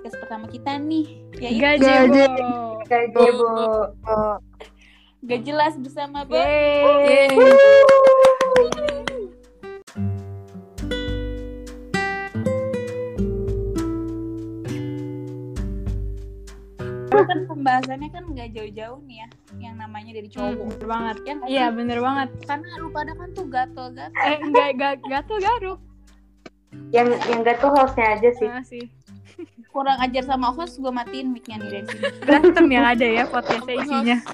podcast pertama kita nih, yaitu Gajebo. Gajebo. Gak jelas bersama. Karena kan pembahasannya kan nggak jauh-jauh nih ya, yang namanya dari cowok. Bener banget. Ya nggak Iya sih? bener banget. Karena lu pada kan tuh gatel-gatel. Eh enggak enggak gatel garuk. Yang yang gak tuh hostnya aja sih. Ah, sih. Kurang ajar sama host, gue matiin mic-nya nih dari sini. Berantem yang ada ya podcastnya isinya.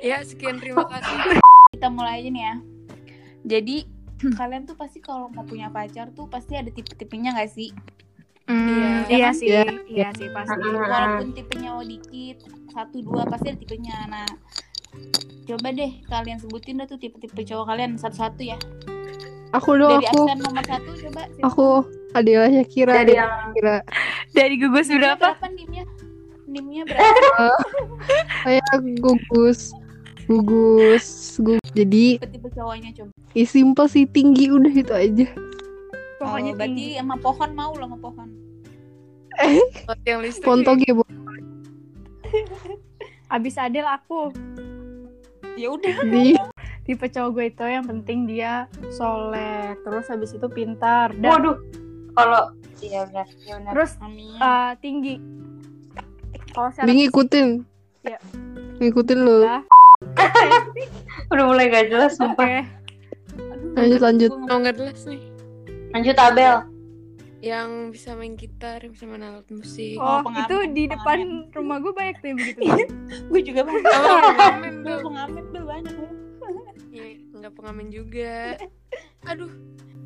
Ya, sekian terima kasih. Kita mulai aja nih ya. Jadi kalian tuh pasti kalau mau punya pacar tuh pasti ada tipe-tipenya gak sih? Hmm, Iya iya kan? sih, Iya. iya sih pasti. Walaupun tipenya oh dikit, satu dua pasti ada tipenya. Nah, coba deh kalian sebutin dah tuh tipe-tipe cowok kalian satu-satu ya. Aku dong, Dari aku. nomor satu coba. siapa? Aku Adela Syakira. Dari yang Syakira. Dari gugus Nimnya berapa? berapa nimnya? Nimnya berapa? Saya gugus. Gugus. gugus. Jadi, tipe cowoknya coba. ya simple sih, tinggi udah itu aja. Pokoknya oh, berarti tinggi. sama pohon mau lo sama pohon. Buat yang listrik. Pontok ya, Bu. Abis Adel aku. Ya udah. Di Tipe cowok gue itu yang penting dia soleh, terus habis itu pintar dan Waduh. Kalau iya benar, iya benar. terus Amin. eh, tinggi. Kalau secara Di ngikutin. Iya. Ngikutin lu. Lah. Udah mulai gak jelas Oke. sumpah. Aduh, Lanjut, lanjut. Oh, nggak jelas nih. Lanjut Abel. Yang bisa main gitar, yang bisa main alat musik. Oh, pengamen, itu di pengamen. depan rumah gue banyak tuh yang begitu. gue juga banyak. Oh, pengamen Gue pengamen tuh banyak. Iya, nggak pengamen juga. Aduh,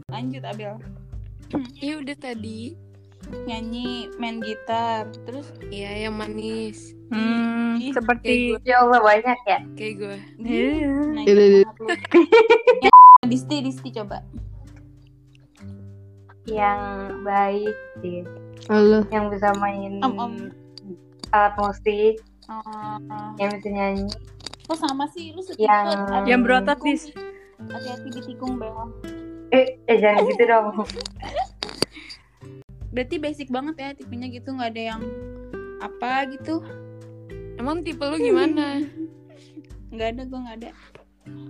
Lanjut Abel. Iya udah tadi. Nyanyi, main gitar, terus Iya, yang manis. Hmm, Ih, seperti Ya Allah banyak ya. Kayak gue. Iya. Nah, Iya, iya. lu. Disti, Disti coba. Yang baik sih. Halo. Yang bisa main Om, om. alat musik, Oh, yang bisa nyanyi. kok sama sih lu Yang- Yang berotot, nih. Hati-hati di tikung Bel. Eh, eh jangan gitu dong. Berarti basic banget ya tipenya gitu nggak ada yang apa gitu. Emang tipe lu gimana? Nggak ada, gue nggak ada.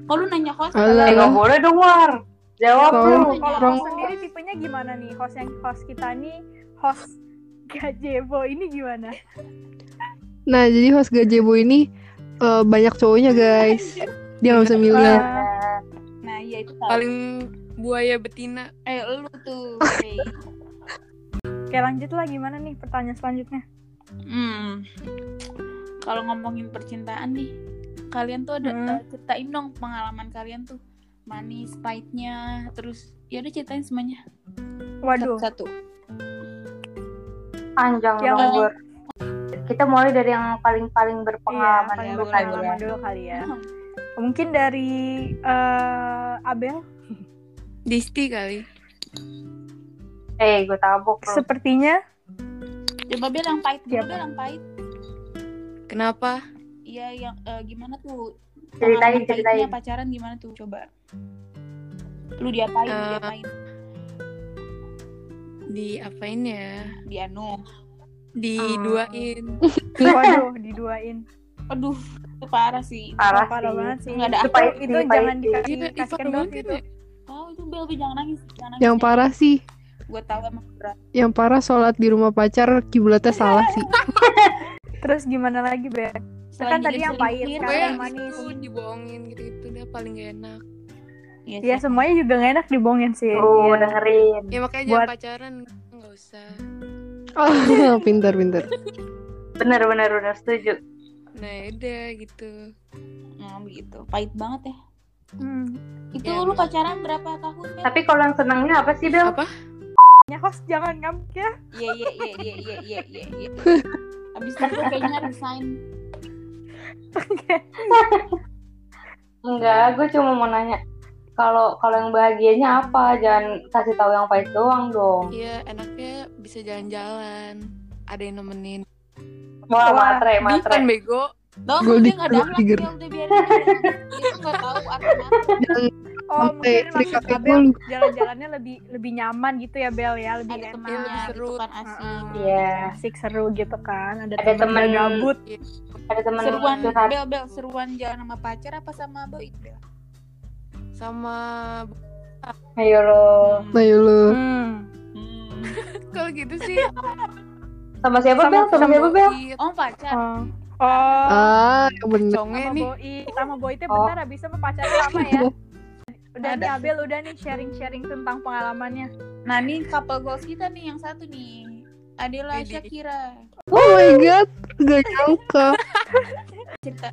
Kalau lu nanya host, Halo. Eh gak boleh dong War. Jawab lu. Kalau host sendiri tipenya gimana nih? Host yang host kita nih host Gajebo ini gimana? Nah, jadi host Gajebo ini eh, banyak cowoknya, guys. Dia nggak bisa milih. Nah iya itu tahu. Paling buaya betina. Eh lu tuh. Hey. Oke lanjut lah gimana nih pertanyaan selanjutnya? Hmm. Kalau ngomongin percintaan nih, kalian tuh ada Hmm. eh, ceritain dong pengalaman kalian tuh manis, pahitnya, terus ya udah ceritain semuanya Waduh, satu. Panjang Yang- dong. Kita mulai dari yang paling-paling iya, berpengalaman paling dulu kali berpengalaman ya. dulu kali ya. Mungkin dari eh, Abel, Disti kali. Eh, gue tabok lu. sepertinya Coba biar yang pahit dulu, Siapa? Bel, yang pahit. Kenapa? Iya, yang eh, gimana tuh? Ceritain, ceritain. pacaran gimana tuh? Coba. Lu diapain, lu Eh, diapain? Di apain ya? Di anu. Diduain. waduh diduain. Aduh, itu parah sih. Parah Parah sih. banget sih. Nggak ada itu, apa. itu Pahit, jangan dikasih ih, kasih parah kendor banget itu. ya. Oh, itu Bel, jangan nangis. Jangan nangis. Yang parah sih, Gue tahu emang berat. yang parah sholat di rumah pacar kiblatnya salah sih. Terus gimana lagi, Bel? Selain tadi yang pahit, Pokoknya yang manis. itu dibohongin gitu-gitu dia paling gak enak. Iya Ya sih. semuanya juga gak enak dibohongin sih. Tuh, Iya. dengerin. Ya makanya Buat- jangan pacaran nggak usah. Oh, pintar, pintar. Bener, bener, bener. Setuju. Nah udah gitu. Nah, begitu. Pahit banget ya. Hmm. Itu Ya, lu emang. pacaran berapa tahun, Bel? Tapi kalau yang senangnya apa sih, Bel? Apa? Ya host jangan ngambek ya. Iya iya iya iya iya iya iya. iya. Abis itu kayaknya resign. Enggak, gue cuma mau nanya. Kalau kalau yang bahagianya apa? Jangan kasih tahu yang pahit doang dong. Iya enaknya bisa jalan-jalan. Ada yang nemenin. Wah, Wah, matre, Bukan matre. bego. Tau Gold dia nggak ada digger. dia udah biarin. Dia tuh nggak tahu artinya apa. Jangan Oh, mungkin Free maksud Cafe Abel dulu. jalan-jalannya lebih lebih nyaman gitu ya Bel ya, lebih ada enak. lebih gitu seru. kan asik Iya. Asik seru gitu kan. Ada, Ada teman temen- gak gabut. Ada temen seruan bel bel seruan jalan sama pacar apa sama boy bel Sama Ayo lo. Ayo lu. Hmm. Hmm. kalau gitu sih. Sama siapa Sama- Bel? Sama sama siapa Bel? Oh pacar Oh. Oh. Ah, bener. Sama nih. Boi, sama Boi itu Oh. bentar habis itu pacarnya lama ya. Udah Ada. nih Abel udah nih sharing-sharing tentang pengalamannya. nah nih couple goals kita nih yang satu nih Adela. Shakira Oh my god, gak nyangka. cerita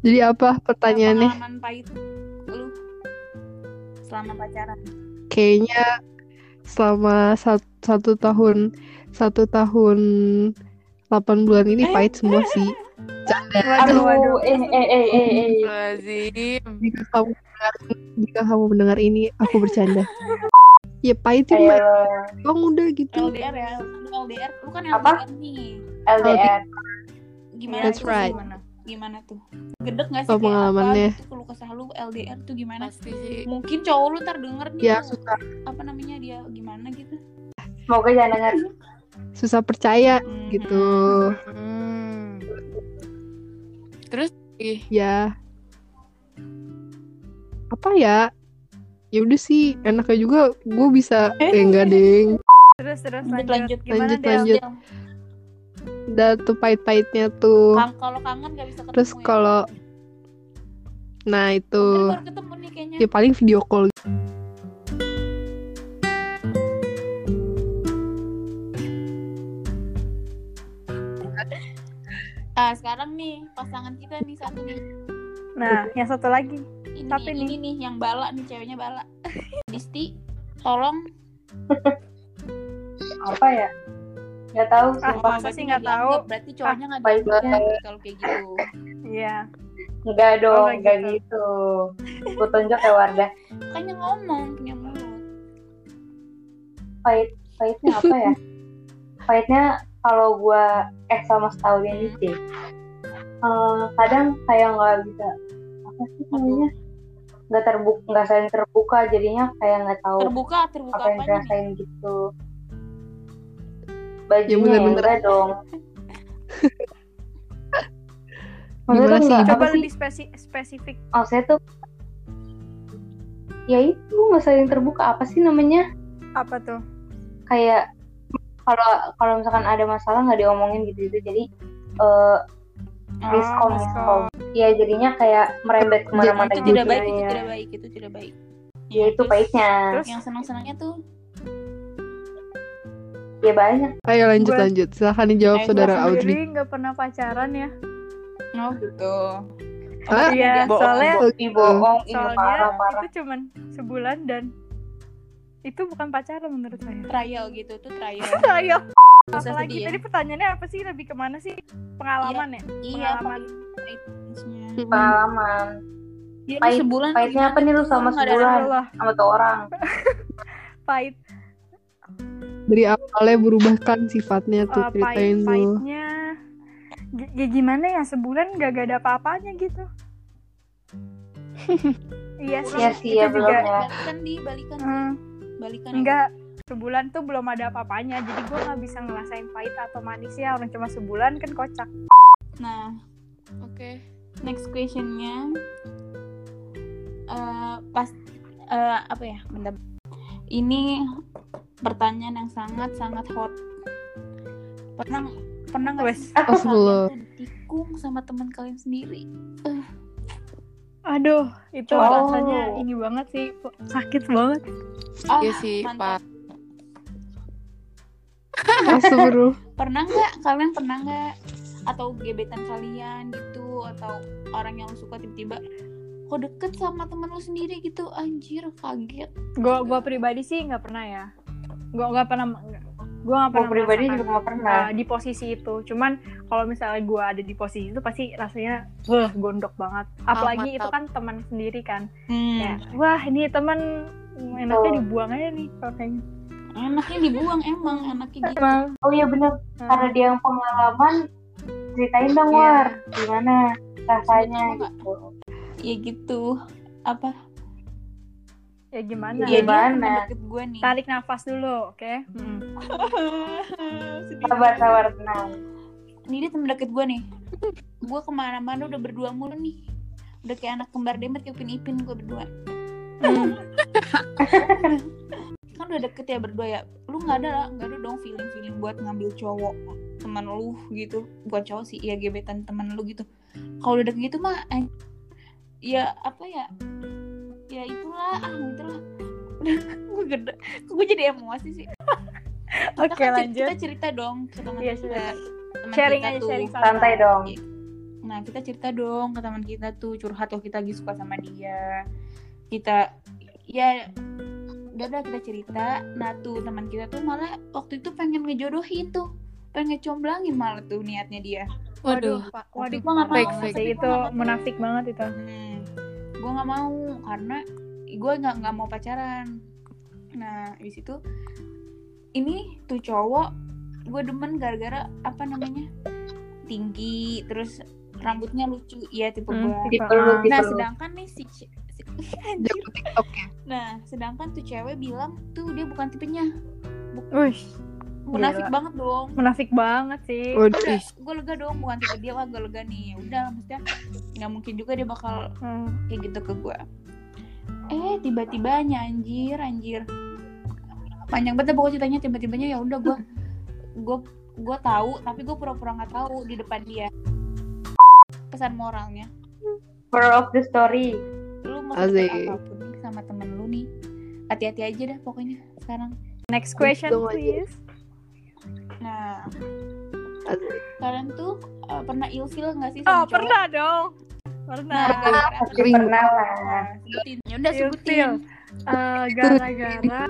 Jadi apa pertanyaannya? pengalaman pahit lu selama pacaran Kayaknya selama satu, satu tahun satu tahun 8 bulan ini pahit semua sih. Canda. Waduh, waduh. Aduh, eh eh eh eh eh. Jika kamu mendengar, jika kamu mendengar ini, aku bercanda. ya pahit ya, lo. bang udah gitu. LDR ya lu LDR lu kan Apa? LDR nih LDR. gimana That's tuh right. gimana gimana tuh gedek gak sih kayak pengalamannya? apa gitu keluh kesah lu LDR tuh gimana Pasti sih. mungkin cowok lu ntar denger nih Ya lu, susah, apa namanya dia gimana gitu Semoga jangan dengar. Susah percaya Hmm. gitu. Hmm. Terus ih, Ya apa ya? Ya udah sih, enaknya juga gue bisa eh enggak deng. Terus terus lanjut lanjut. lanjut Gimana Lanjut. Udah tuh pahit-pahitnya tuh. Kalau kangen gak bisa ketemu Terus ya? kalau Nah itu baru ketemu nih kayaknya ya paling video call ah sekarang nih pasangan kita nih satu nih Nah, yang satu lagi. ini Tapi nih, ini nih yang bala nih ceweknya bala Disti tolong Apa ya? Gak tahu Ah, sumpah. masa sih nggak tahu? berarti cowoknya nggak baik dianggap banget. kalau kayak gitu Iya. Enggak dong, Oh, nggak enggak gitu. gitu. Gue tunjuk ya Wardah. makanya ngomong punya mulut Pahit, pahitnya apa ya? Pahitnya kalau gua eh sama setahun ini sih. eh, kadang kayak nggak bisa apa sih namanya? Nggak terbuka, nggak saling terbuka, jadinya kayak nggak tahu terbuka terbuka apa yang nih dirasain gitu. Bajunya ya, enggak dong. Maksudnya tuh sih? Coba lebih spesi- spesifik. Oh, saya tuh ya itu nggak saling terbuka apa sih namanya Apa tuh? kayak kalau kalau misalkan ada masalah nggak diomongin gitu gitu jadi eh miskom Oh, miskom. Ya jadinya kayak merembet ke mana-mana itu gitu tidak baik itu tidak baik itu tidak baik. Ya itu terus pahitnya Terus? yang senang senangnya tuh? Ya banyak. Ayo lanjut Gue- lanjut. Silahkan dijawab Eh, saudara Audrey. Sendiri nggak pernah pacaran ya. oh gitu. Hah? Iya, soalnya bohong, bohong soalnya parah parah. itu cuman sebulan dan itu bukan pacaran menurut saya. trial gitu tuh trial usah Apalagi ya. tadi pertanyaannya apa sih? Lebih ke mana sih? Pengalaman ya? iya Pengalaman. pengalaman lu Pahit- sebulan pahitnya apa nih lu sama sebulan? Sama tuh orang pahit, Dari awalnya berubahkan sifatnya tuh eh, ceritain pahit, tuh. pahitnya. G- Ya gimana ya sebulan gak, gak ada apa-apanya gitu. iya sih. Iya sih, itu ya, belum juga. ya. balikan di balikan Hmm, balikan enggak sebulan tuh belum ada apa-apanya. Jadi gue nggak bisa ngerasain pahit atau manisnya orang cuma sebulan kan kocak. Nah oke. next questionnya. Eh pas eh, apa ya? Bentar. Ini pertanyaan yang sangat sangat hot. Pernah pernah nggak sih kalian tuh ditikung sama teman kalian sendiri aduh itu Oh. rasanya ini banget sih sakit banget ah Iya sih, mantap. Pak. Astagfirullah. pernah nggak kalian pernah nggak atau gebetan kalian gitu atau orang yang lu suka tiba-tiba kok deket sama temen lu sendiri gitu anjir kaget gue gua pribadi sih nggak pernah ya gue nggak pernah gue gue pernah pribadi juga nggak pernah. Uh, di posisi itu. Cuman kalau misalnya gue ada di posisi itu pasti rasanya wah gondok banget. Apalagi itu mantap. kan teman sendiri kan. Hmm. ya wah ini teman enaknya Oh. dibuang aja nih kayaknya enaknya dibuang emang enaknya gitu. Emang. Oh iya bener. Karena dia yang pengalaman ceritain dong Iya. war. Gimana rasanya nama nggak? gitu. Ya gitu. Apa Ya gimana? Dia Gimana? gue nih. Tarik nafas dulu, oke? Hmm. Sedih Sabar, sabar, tenang. Ini dia temen deket gue nih. Gue ke mana-mana udah berdua mulu nih. Udah kayak anak kembar demet kayak Upin Ipin gue berdua. Hmm. Kan udah deket ya berdua ya. Lu nggak ada lah, nggak ada dong feeling feeling buat ngambil cowok teman lu gitu. Bukan cowok sih, ya gebetan teman lu gitu. Kalau udah deket gitu mah, eh, ya apa ya? Ya itulah, ah itulah. gue gede, gue jadi emosi sih. Oke, kan cer- lanjut. Kita cerita dong ke teman Iya, kita. sudah. teman Sharing kita aja, tuh. sharing Santai dong. Nah, kita cerita dong ke teman kita tuh curhat waktu kita lagi suka sama dia. Kita ya udah dah kita cerita. Nah, tuh teman kita tuh malah waktu itu pengen ngejodohin tuh. Pengen ngecomblangin malah tuh niatnya dia. Waduh, Waduh. Pak. Waktu Waduh, gua nggak Fake, mau, fake. tapi sih gua itu nggak mau. munafik banget itu. Hmm, gue nggak mau karena gue nggak nggak mau pacaran. Nah, di situ ini tuh cowok gue demen gara-gara apa namanya tinggi terus rambutnya lucu iya tipe Hmm, gue tipe- lu, ah. tipe nah lu. sedangkan nih si, si- TikTok ya. nah sedangkan tuh cewek bilang tuh dia bukan tipenya Wih, munafik Gila. banget dong munafik banget sih. Udah gue lega dong bukan tipe dia wah gue lega nih udah maksudnya nggak mungkin juga dia bakal Hmm. kayak gitu ke gue eh tiba-tibanya anjir anjir panjang banget pokoknya ceritanya tiba-tibanya ya udah gue gue gue tahu tapi gue pura-pura nggak tahu di depan dia pesan moralnya Moral of the story. lu mau apa pun sama temen lu nih hati-hati aja dah pokoknya sekarang Next question, please. Nah kalian tuh uh, pernah ilfil nggak sih Oh, cowok? pernah dong. Pernah. Nah, pernah lah. Sebutin ya udah Ilfil. sebutin Eh, gara-gara